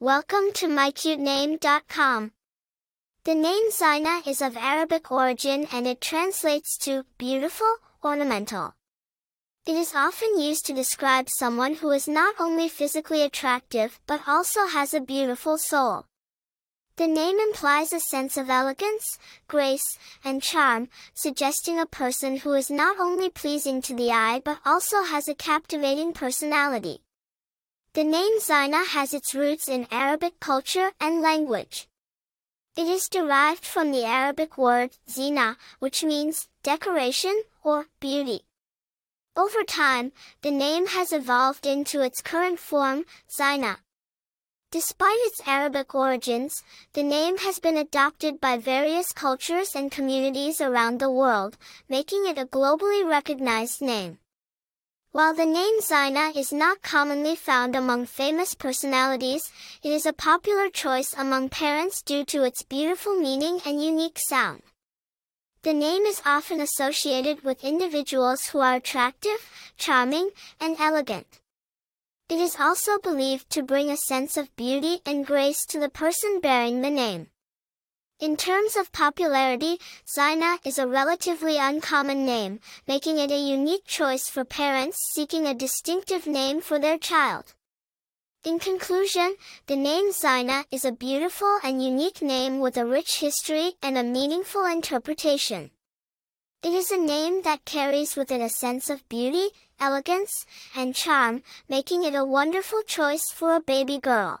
Welcome to mycutename.com. The name Zyna is of Arabic origin and it translates to beautiful, ornamental. It is often used to describe someone who is not only physically attractive but also has a beautiful soul. The name implies a sense of elegance, grace, and charm, suggesting a person who is not only pleasing to the eye but also has a captivating personality. The name Zyna has its roots in Arabic culture and language. It is derived from the Arabic word zina, which means decoration or beauty. Over time, the name has evolved into its current form, Zyna. Despite its Arabic origins, the name has been adopted by various cultures and communities around the world, making it a globally recognized name. While the name Zyna is not commonly found among famous personalities, it is a popular choice among parents due to its beautiful meaning and unique sound. The name is often associated with individuals who are attractive, charming, and elegant. It is also believed to bring a sense of beauty and grace to the person bearing the name. In terms of popularity, Zyna is a relatively uncommon name, making it a unique choice for parents seeking a distinctive name for their child. In conclusion, the name Zyna is a beautiful and unique name with a rich history and a meaningful interpretation. It is a name that carries with it a sense of beauty, elegance, and charm, making it a wonderful choice for a baby girl.